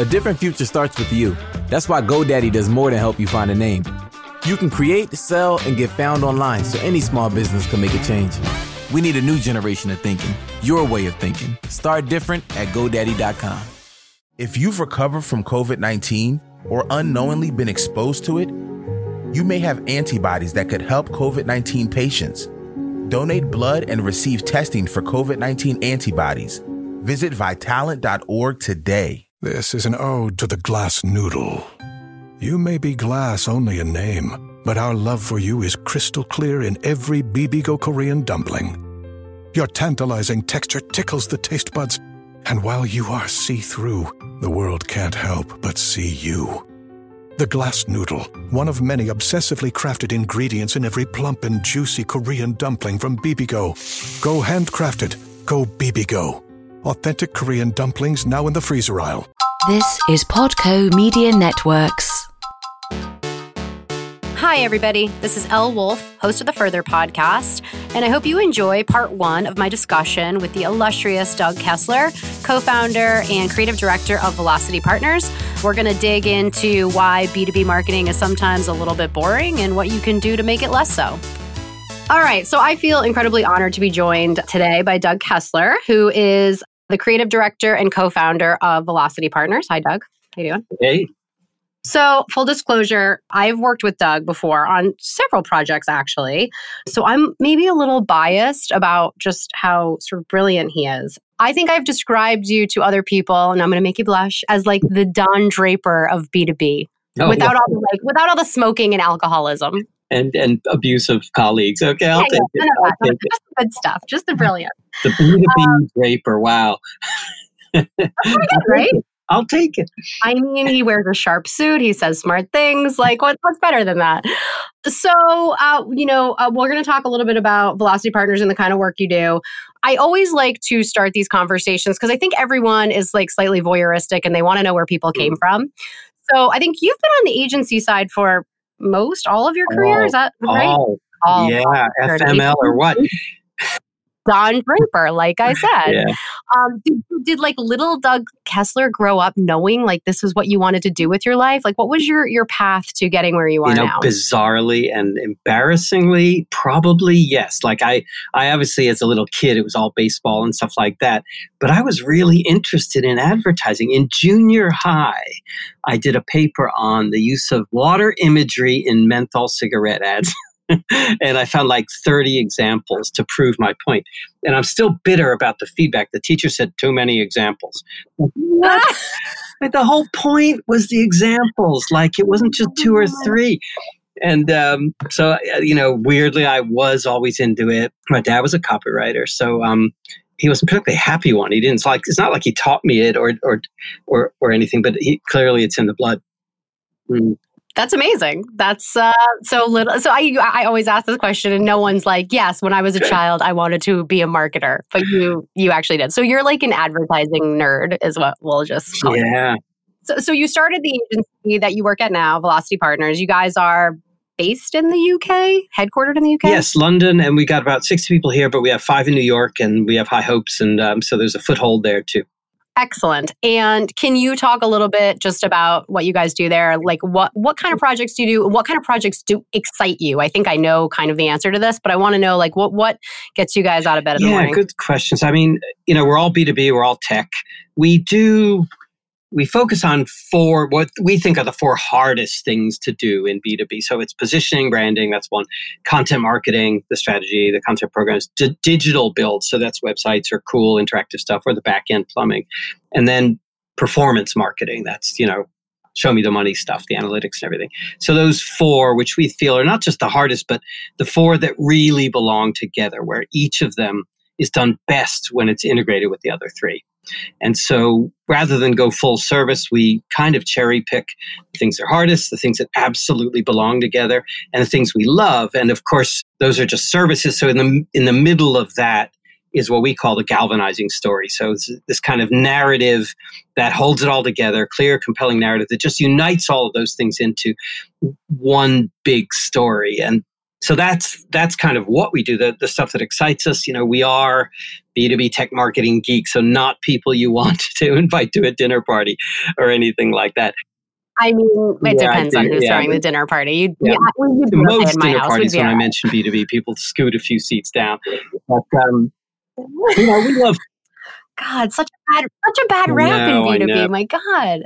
A different future starts with you. That's why GoDaddy does more than help you find a name. You can create, sell, and get found online so any small business can make a change. We need a new generation of thinking, your way of thinking. Start different at GoDaddy.com. If you've recovered from COVID 19 or unknowingly been exposed to it, you may have antibodies that could help COVID 19 patients. Donate blood and receive testing for COVID 19 antibodies. Visit vitalant.org today. This is an ode to the glass noodle. You may be glass only in name, but our love for you is crystal clear in every Bibigo Korean dumpling. Your tantalizing texture tickles the taste buds, and while you are see through, the world can't help but see you. The glass noodle, one of many obsessively crafted ingredients in every plump and juicy Korean dumpling from Bibigo. Go handcrafted, go Bibigo. Authentic Korean dumplings now in the freezer aisle. This is Podco Media Networks. Hi, everybody. This is Elle Woulfe, host of the Further podcast, and I hope you enjoy part one of my discussion with the illustrious Doug Kessler, co founder and creative director of Velocity Partners. We're going to dig into why B2B marketing is sometimes a little bit boring and what you can do to make it less so. All right, so I feel incredibly honored to be joined today by Doug Kessler, who is the creative director and co founder of Velocity Partners. Hi, Doug. How you doing? Hey. So, full disclosure, I've worked with Doug before on several projects, actually. So, I'm maybe a little biased about just how sort of brilliant he is. I think I've described you to other people, and I'm going to make you blush, as like the Don Draper of B2B. Oh, without all the like, without all the smoking and alcoholism and and abusive colleagues. Okay, I'll yeah, take yeah, it. I'll take just the good stuff, just the brilliant. The B2B um, Draper. Wow. That's pretty good, right? I'll take it. I mean, he wears a sharp suit. He says smart things. Like, what, what's better than that? So, uh, you know, uh, we're going to talk a little bit about Velocity Partners and the kind of work you do. I always like to start these conversations because I think everyone is like slightly voyeuristic and they want to know where people came mm. from. So, I think you've been on the agency side for most all of your career. All, is that right? All, all yeah, FML or what? Don Draper, like I said. Yeah. Um, did, did, like little Doug Kessler grow up knowing like this was what you wanted to do with your life? Like, what was your your path to getting where you are you know, now? Bizarrely and embarrassingly, probably yes. Like I, I obviously as a little kid, it was all baseball and stuff like that. But I was really interested in advertising. In junior high, I did a paper on the use of water imagery in menthol cigarette ads. and I found like 30 examples to prove my point. And I'm still bitter about the feedback. The teacher said too many examples. What? the whole point was the examples. Like it wasn't just two or three. And um, so, uh, you know, weirdly, I was always into it. My dad was a copywriter. So um, he was a particularly happy one. He didn't like, it's not like he taught me it or, or, or, or anything, but he, clearly it's in the blood. Mm. That's amazing. That's uh, so little. So I I always ask this question, and no one's like, "Yes, when I was a child, I wanted to be a marketer," but you you actually did. So you're like an advertising nerd, is what we'll just yeah. So so you started the agency that you work at now, Velocity Partners. You guys are based in the UK, headquartered in the UK. Yes, London, and we got about sixty people here, but we have five in New York, and we have high hopes, and um, so there's a foothold there too. Excellent. And can you talk a little bit just about what you guys do there? Like what what kind of projects do you do? What kind of projects do excite you? I think I know kind of the answer to this, but I want to know like what what gets you guys out of bed in yeah, the morning? Yeah, good questions. I mean, you know, we're all B2B, we're all tech. We do we focus on four what we think are the four hardest things to do in b2b so it's positioning branding that's one content marketing the strategy the content programs d- digital build so that's websites or cool interactive stuff or the back end plumbing. And then performance marketing that's you know show me the money stuff the analytics and everything. So those four which we feel are not just the hardest but the four that really belong together where each of them is done best when it's integrated with the other three and so rather than go full service, we kind of cherry pick the things that are hardest, the things that absolutely belong together, and the things we love. And of course, those are just services. So in the in the middle of that is what we call the galvanizing story. So it's this kind of narrative that holds it all together, clear, compelling narrative that just unites all of those things into one big story. And so that's that's kind of what we do the, the stuff that excites us you know we are b2b tech marketing geeks so not people you want to invite to a dinner party or anything like that I mean, it yeah, depends on who's yeah, throwing the dinner party. You, yeah. yeah most dinner parties, when I mention B2B, people scoot a few seats down. But, um, you know, we love. God, such a bad, such a bad rap in B2B. My God.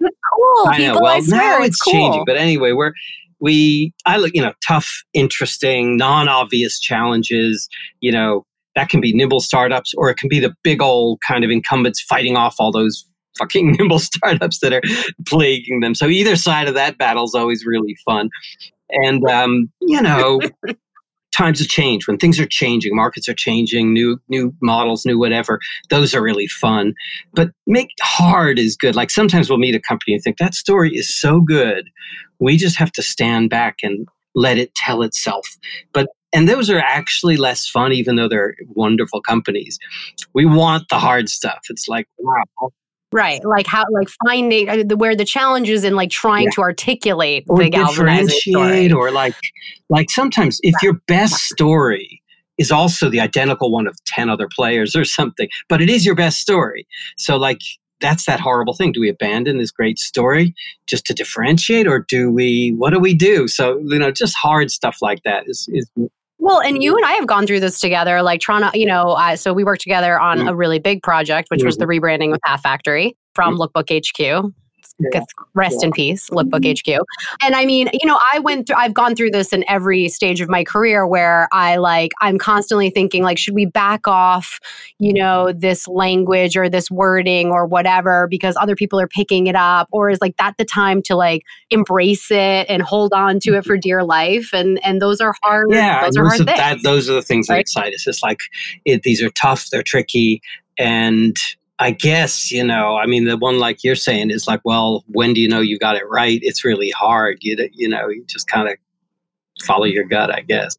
It's cool. I People, know. Well, I swear, now it's, it's cool. changing. But anyway, we're, we, I look, you know, tough, interesting, non obvious challenges, you know, that can be nimble startups or it can be the big old kind of incumbents fighting off all those fucking nimble startups that are plaguing them. So either side of that battle is always really fun. And um, you know, times have changed. When things are changing, markets are changing, new new models, new whatever. Those are really fun. But make hard is good. Like sometimes we'll meet a company and think that story is so good, we just have to stand back and let it tell itself. But and those are actually less fun, even though they're wonderful companies. We want the hard stuff. It's like, wow, Right. Like how, like finding uh, the, where the challenge is in like trying yeah. to articulate or the story. Or like, like sometimes if your best story is also the identical one of 10 other players or something, but it is your best story. So like, that's that horrible thing. Do we abandon this great story just to differentiate or do we, what do we do? So, you know, just hard stuff like that is, is well, and you and I have gone through this together, like trying to, you know, uh, so we worked together on mm-hmm. a really big project, which mm-hmm. was the mm-hmm. rebranding of Path Factory from mm-hmm. Lookbook HQ yeah. rest yeah. in peace lookbook hq and i mean you know i went through i've gone through this in every stage of my career where i like i'm constantly thinking like should we back off you know this language or this wording or whatever because other people are picking it up or is like that the time to like embrace it and hold on to it for mm-hmm. dear life and and those are hard yeah those are hard things. That, those are the things right? that excite us it's like it, these are tough they're tricky and I guess, you know, I mean, the one like you're saying is like, well, when do you know you got it right? It's really hard. You, you know, you just kind of follow your gut, I guess.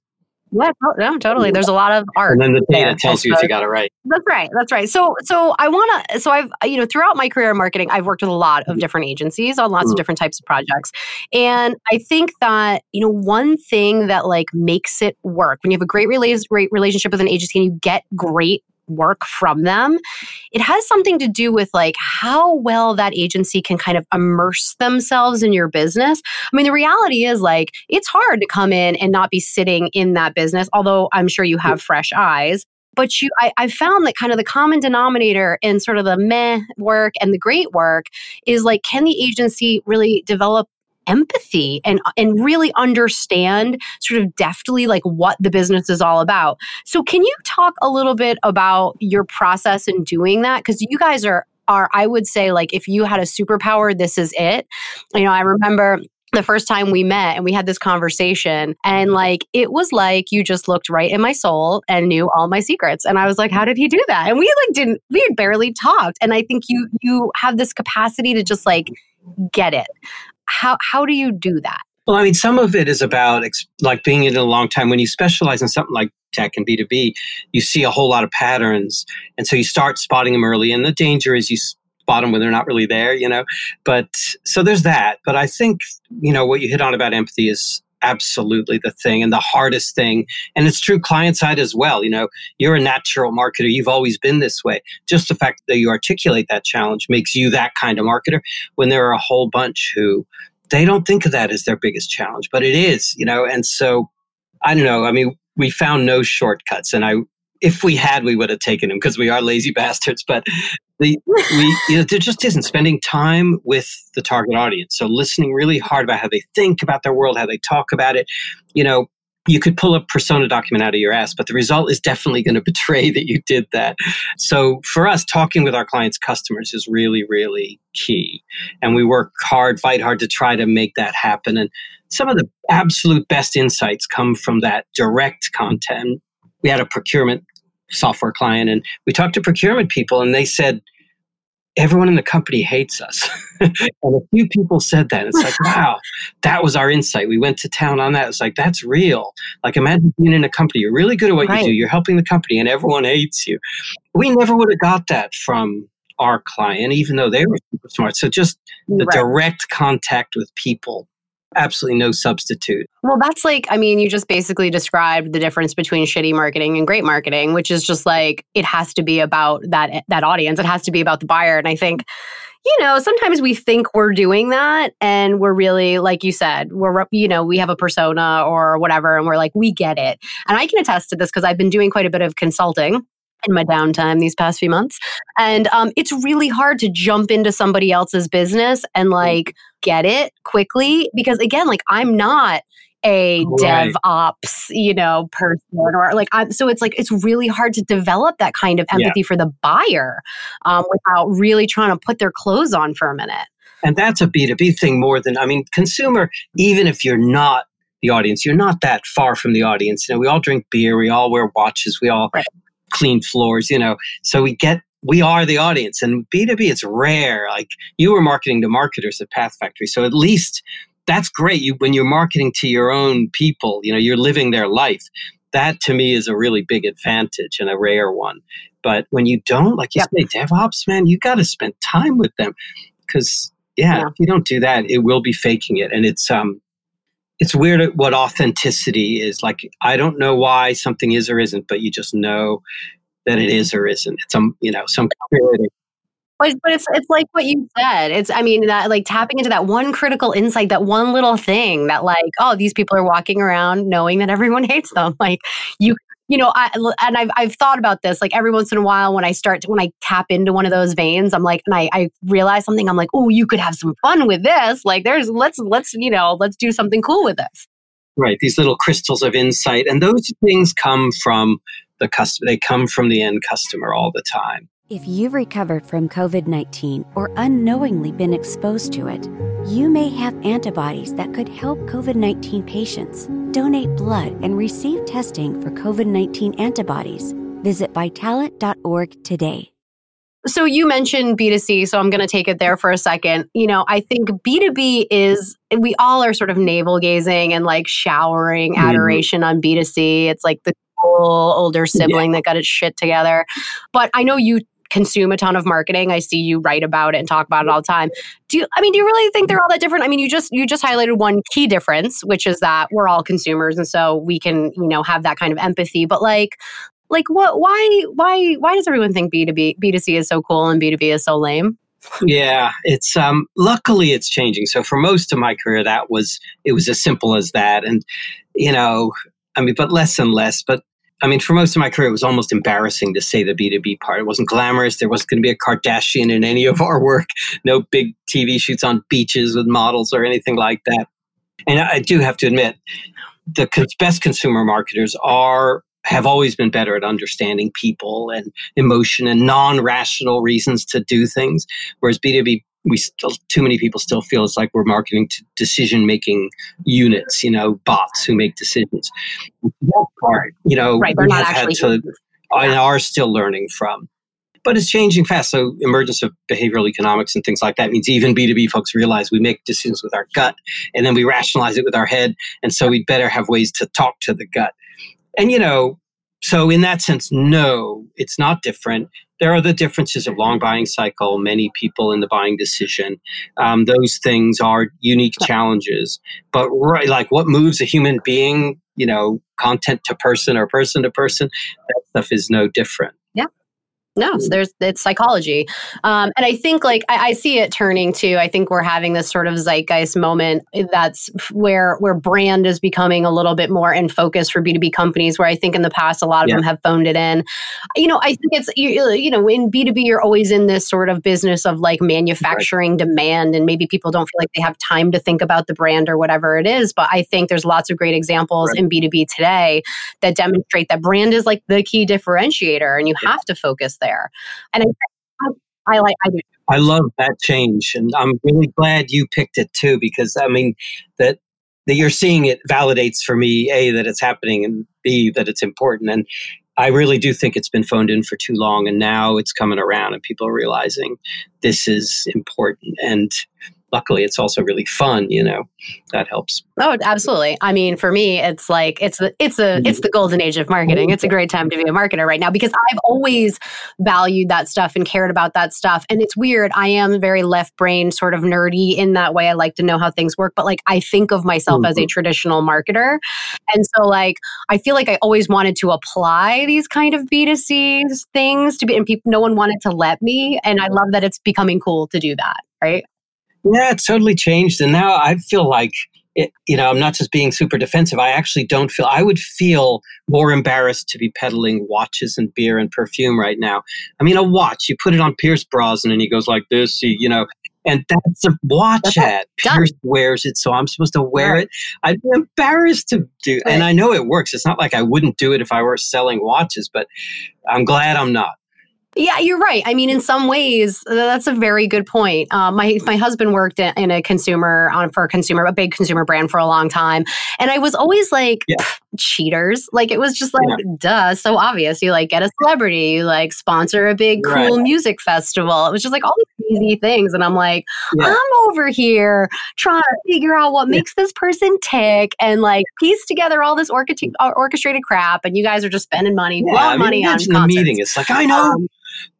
Yeah, no, totally. There's a lot of art. And then the data tells you if you got it right. That's right. That's right. So, so I want to. So I've, you know, throughout my career in marketing, I've worked with a lot of different agencies on lots mm. of different types of projects, and I think that you know one thing that like makes it work when you have a great, rela- great relationship with an agency and you get great work from them, it has something to do with like how well that agency can kind of immerse themselves in your business. I mean, the reality is like it's hard to come in and not be sitting in that business, although I'm sure you have fresh eyes but you I, I, found that kind of the common denominator in sort of the meh work and the great work is like can the agency really develop empathy and and really understand sort of deftly like what the business is all about. So can you talk a little bit about your process in doing that? Cuz you guys are are I would say like if you had a superpower this is it. You know, I remember the first time we met and we had this conversation and like it was like you just looked right in my soul and knew all my secrets. And i was like how did he do that? And we like didn't we had barely talked. And i think you you have this capacity to just like get it how how do you do that? Well, I mean, some of it is about like being in it a long time. When you specialize in something like tech and B2B, you see a whole lot of patterns. And so you start spotting them early. And the danger is you spot them when they're not really there, you know? But so there's that. But I think, you know, what you hit on about empathy is absolutely the thing and the hardest thing. And it's true client side as well. You know, you're a natural marketer. You've always been this way. Just the fact that you articulate that challenge makes you that kind of marketer when there are a whole bunch who they don't think of that as their biggest challenge, but it is, you know, and so I don't know. I mean, we found no shortcuts and I if we had, we would have taken him because we are lazy bastards. But the, we, you know, there just isn't spending time with the target audience. So listening really hard about how they think about their world, how they talk about it. You know, you could pull a persona document out of your ass, but the result is definitely going to betray that you did that. So for us, talking with our clients' customers is really, really key. And we work hard, fight hard to try to make that happen. And some of the absolute best insights come from that direct content. We had a procurement software client and we talked to procurement people and they said everyone in the company hates us. And a few people said that it's like wow that was our insight. We went to town on that. It's like that's real. Like imagine being in a company you're really good at what right. you do you're helping the company and everyone hates you. We never would have got that from our client even though they were super smart. So just the right. direct contact with people absolutely no substitute. Well, that's like, I mean, you just basically described the difference between shitty marketing and great marketing, which is just like it has to be about that that audience. It has to be about the buyer. And I think, you know, sometimes we think we're doing that and we're really, like you said, we're, you know, we have a persona or whatever, and we're like, we get it. And I can attest to this because I've been doing quite a bit of consulting in my downtime these past few months. And um, it's really hard to jump into somebody else's business and like get it quickly because, again, like I'm not a right. DevOps, you know, person or like I'm so it's like it's really hard to develop that kind of empathy yeah. for the buyer um, without really trying to put their clothes on for a minute. And that's a B2B thing more than I mean, consumer, even if you're not the audience, you're not that far from the audience. You know, we all drink beer, we all wear watches, we all right clean floors, you know. So we get we are the audience and B2B it's rare. Like you were marketing to marketers at Path Factory. So at least that's great. You when you're marketing to your own people, you know, you're living their life. That to me is a really big advantage and a rare one. But when you don't, like you yep. say, DevOps, man, you got to spend time with them because yeah, yeah, if you don't do that, it will be faking it, and it's um, it's weird what authenticity is. Like, I don't know why something is or isn't, but you just know that it is or isn't. It's some, you know, some clarity. But, but it's it's like what you said. It's I mean that like tapping into that one critical insight, that one little thing that like oh these people are walking around knowing that everyone hates them. Like you you know, I, and I've, I've thought about this like every once in a while when I start to, when I tap into one of those veins, I'm like, and I, I realize something, I'm like, oh, you could have some fun with this. Like there's, let's, let's, you know, let's do something cool with this. Right. These little crystals of insight. And those things come from the customer. They come from the end customer all the time. If you've recovered from COVID 19 or unknowingly been exposed to it, you may have antibodies that could help COVID 19 patients. Donate blood and receive testing for COVID 19 antibodies. Visit vitalant.org today. So you mentioned B2C, so I'm going to take it there for a second. You know, I think B2B is, we all are sort of navel gazing and like showering mm-hmm. adoration on B2C. It's like the cool older sibling yeah. that got its shit together. But I know you consume a ton of marketing. I see you write about it and talk about it all the time. Do you I mean do you really think they're all that different? I mean you just you just highlighted one key difference, which is that we're all consumers and so we can, you know, have that kind of empathy. But like like what why why why does everyone think B2B B2C is so cool and B2B is so lame? yeah, it's um luckily it's changing. So for most of my career that was it was as simple as that and you know, I mean but less and less, but I mean, for most of my career, it was almost embarrassing to say the B2B part. It wasn't glamorous. There wasn't going to be a Kardashian in any of our work. No big TV shoots on beaches with models or anything like that. And I do have to admit, the best consumer marketers are have always been better at understanding people and emotion and non-rational reasons to do things whereas b2b we still too many people still feel it's like we're marketing to decision making units you know bots who make decisions. That part you know right, we have had to and are still learning from. But it's changing fast so emergence of behavioral economics and things like that means even b2b folks realize we make decisions with our gut and then we rationalize it with our head and so we better have ways to talk to the gut. And you know so in that sense no it's not different there are the differences of long buying cycle, many people in the buying decision. Um, those things are unique challenges. But right, like what moves a human being, you know, content to person or person to person, that stuff is no different. No, so there's it's psychology, um, and I think like I, I, see it turning to. I think we're having this sort of zeitgeist moment that's where where brand is becoming a little bit more in focus for B two B companies. Where I think in the past a lot of yeah. them have phoned it in. You know, I think it's you, you know in B two B you're always in this sort of business of like manufacturing right. demand, and maybe people don't feel like they have time to think about the brand or whatever it is. But I think there's lots of great examples right. in B two B today that demonstrate that brand is like the key differentiator, and you yeah. have to focus there. And I, I, like I do. I love that change, and I'm really glad you picked it too because I mean that that you're seeing it validates for me a that it's happening and b that it's important and I really do think it's been phoned in for too long, and now it's coming around, and people are realizing this is important. And luckily it's also really fun you know that helps. Oh absolutely. I mean for me it's like it's the it's a it's the golden age of marketing. It's a great time to be a marketer right now because i've always valued that stuff and cared about that stuff. And it's weird. I am very left brain sort of nerdy in that way. I like to know how things work but like i think of myself mm-hmm. as a mm-hmm. traditional marketer. And so like i feel like i always wanted to apply these kind of b2c things to be and people no one wanted to let me. And i love that it's becoming cool to do that right yeah, it's totally changed. And now I feel like, it, you know, I'm not just being super defensive. I actually don't feel, I would feel more embarrassed to be peddling watches and beer and perfume right now. I mean, a watch, you put it on Pierce Brosnan and he goes like this, you know, and that's a watch that's ad. Pierce wears it, so I'm supposed to wear it. I'd be embarrassed to do, right. and I know it works. It's not like I wouldn't do it if I were selling watches, but I'm glad I'm not. Yeah, you're right. I mean, in some ways, that's a very good point. Uh, my my husband worked in a consumer on for a consumer, a big consumer brand for a long time, and I was always like, yeah. cheaters. Like it was just like, yeah. duh, so obvious. You like get a celebrity, you like sponsor a big cool right. music festival. It was just like all these easy things, and I'm like, yeah. I'm over here trying to figure out what makes this person tick and like piece together all this orchestrated crap, and you guys are just spending money, blowing I mean, money on the meeting. It's like I know. Um,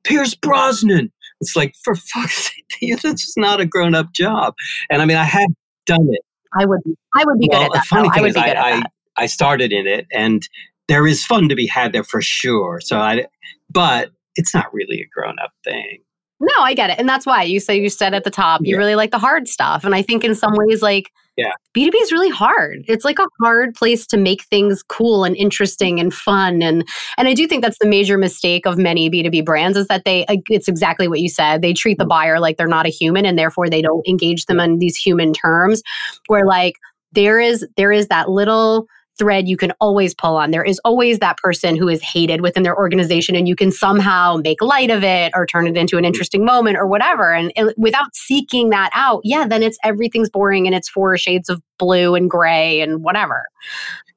Pierce Brosnan. It's like, for fuck's sake, that's just not a grown up job. And I mean, I have done it. I would be, I would be well, good at that. Funny thing I is, I, I, I started in it and there is fun to be had there for sure. So I, but it's not really a grown up thing. No, I get it. And that's why you say you said at the top, you yeah. really like the hard stuff. And I think in some ways, like, yeah. B2B is really hard. It's like a hard place to make things cool and interesting and fun. And and I do think that's the major mistake of many B2B brands is that they it's exactly what you said. They treat the mm-hmm. buyer like they're not a human and therefore they don't engage them on these human terms. Where like there is there is that little thread you can always pull on. There is always that person who is hated within their organization, and you can somehow make light of it or turn it into an interesting moment or whatever. And, and without seeking that out, yeah, then it's everything's boring and it's four shades of blue and gray and whatever.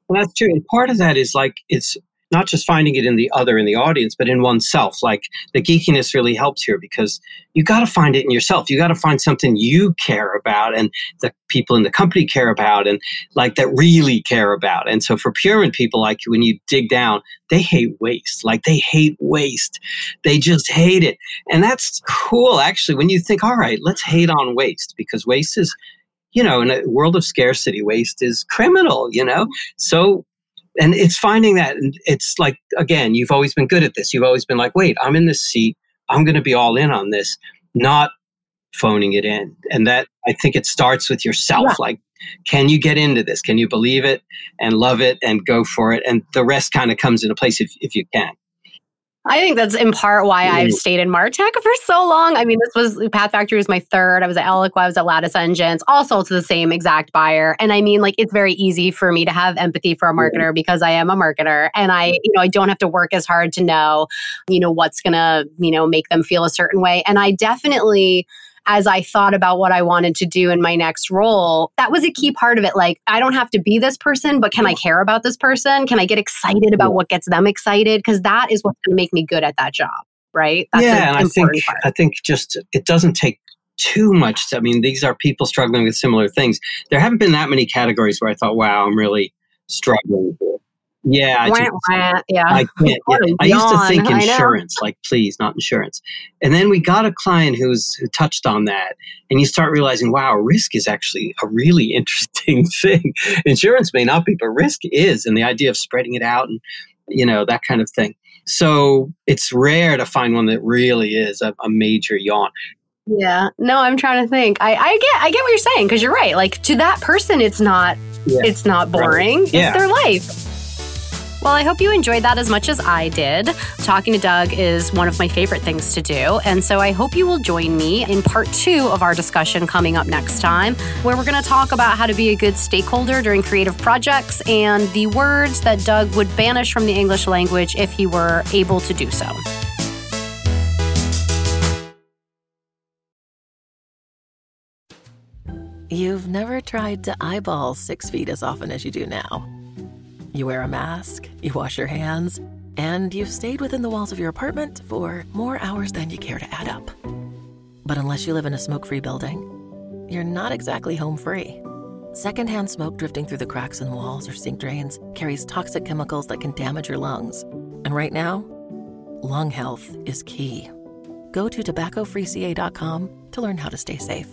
Well, that's true. And part of that is like it's not just finding it in the other in the audience but in oneself. Like the geekiness really helps here because you got to find it in yourself. You got to find something you care about and the people in the company care about and like that really care about. And so for procurement people like when you dig down they hate waste. Like they hate waste. They just hate it. And that's cool actually when you think all right let's hate on waste because waste is you know, in a world of scarcity, waste is criminal, you know? So and it's finding that it's like again you've always been good at this. You've always been like wait i'm in this seat. I'm going to be all in on this not phoning it in. And that i think it starts with yourself. Yeah. like can you get into this? Can you believe it and love it and go for it? And the rest kind of comes into place if, if you can I think that's in part why mm-hmm. I've stayed in Martech for so long. I mean, this was Path Factory was my third. I was at Eloqua, I was at Lattice Engines, all also to the same exact buyer. And I mean, like it's very easy for me to have empathy for a marketer because I am a marketer and I, you know, I don't have to work as hard to know, you know, what's gonna, you know, make them feel a certain way. And I definitely as I thought about what I wanted to do in my next role, that was a key part of it. Like, I don't have to be this person, but can I care about this person? Can I get excited about what gets them excited? Because that is what's going to make me good at that job, right? That's yeah, and I think part. I think just it doesn't take too much. To, I mean, these are people struggling with similar things. There haven't been that many categories where I thought, "Wow, I'm really struggling." Yeah, I, just, yeah. I can't. Yeah. I used to think insurance, like please, not insurance. And then we got a client who's who touched on that, and you start realizing, wow, risk is actually a really interesting thing. insurance may not be, but risk is, and the idea of spreading it out and you know that kind of thing. So it's rare to find one that really is a, a major yawn. Yeah. No, I'm trying to think. I, I get I get what you're saying because you're right. Like to that person, it's not yeah. it's not boring. Right. Yeah. It's their life. Well, I hope you enjoyed that as much as I did. Talking to Doug is one of my favorite things to do. And so I hope you will join me in part two of our discussion coming up next time, where we're going to talk about how to be a good stakeholder during creative projects and the words that Doug would banish from the English language if he were able to do so. You've never tried to eyeball six feet as often as you do now. You wear a mask, you wash your hands, and you've stayed within the walls of your apartment for more hours than you care to add up. But unless you live in a smoke free building, you're not exactly home free. Secondhand smoke drifting through the cracks in walls or sink drains carries toxic chemicals that can damage your lungs. And right now, lung health is key. Go to tobaccofreeca.com to learn how to stay safe.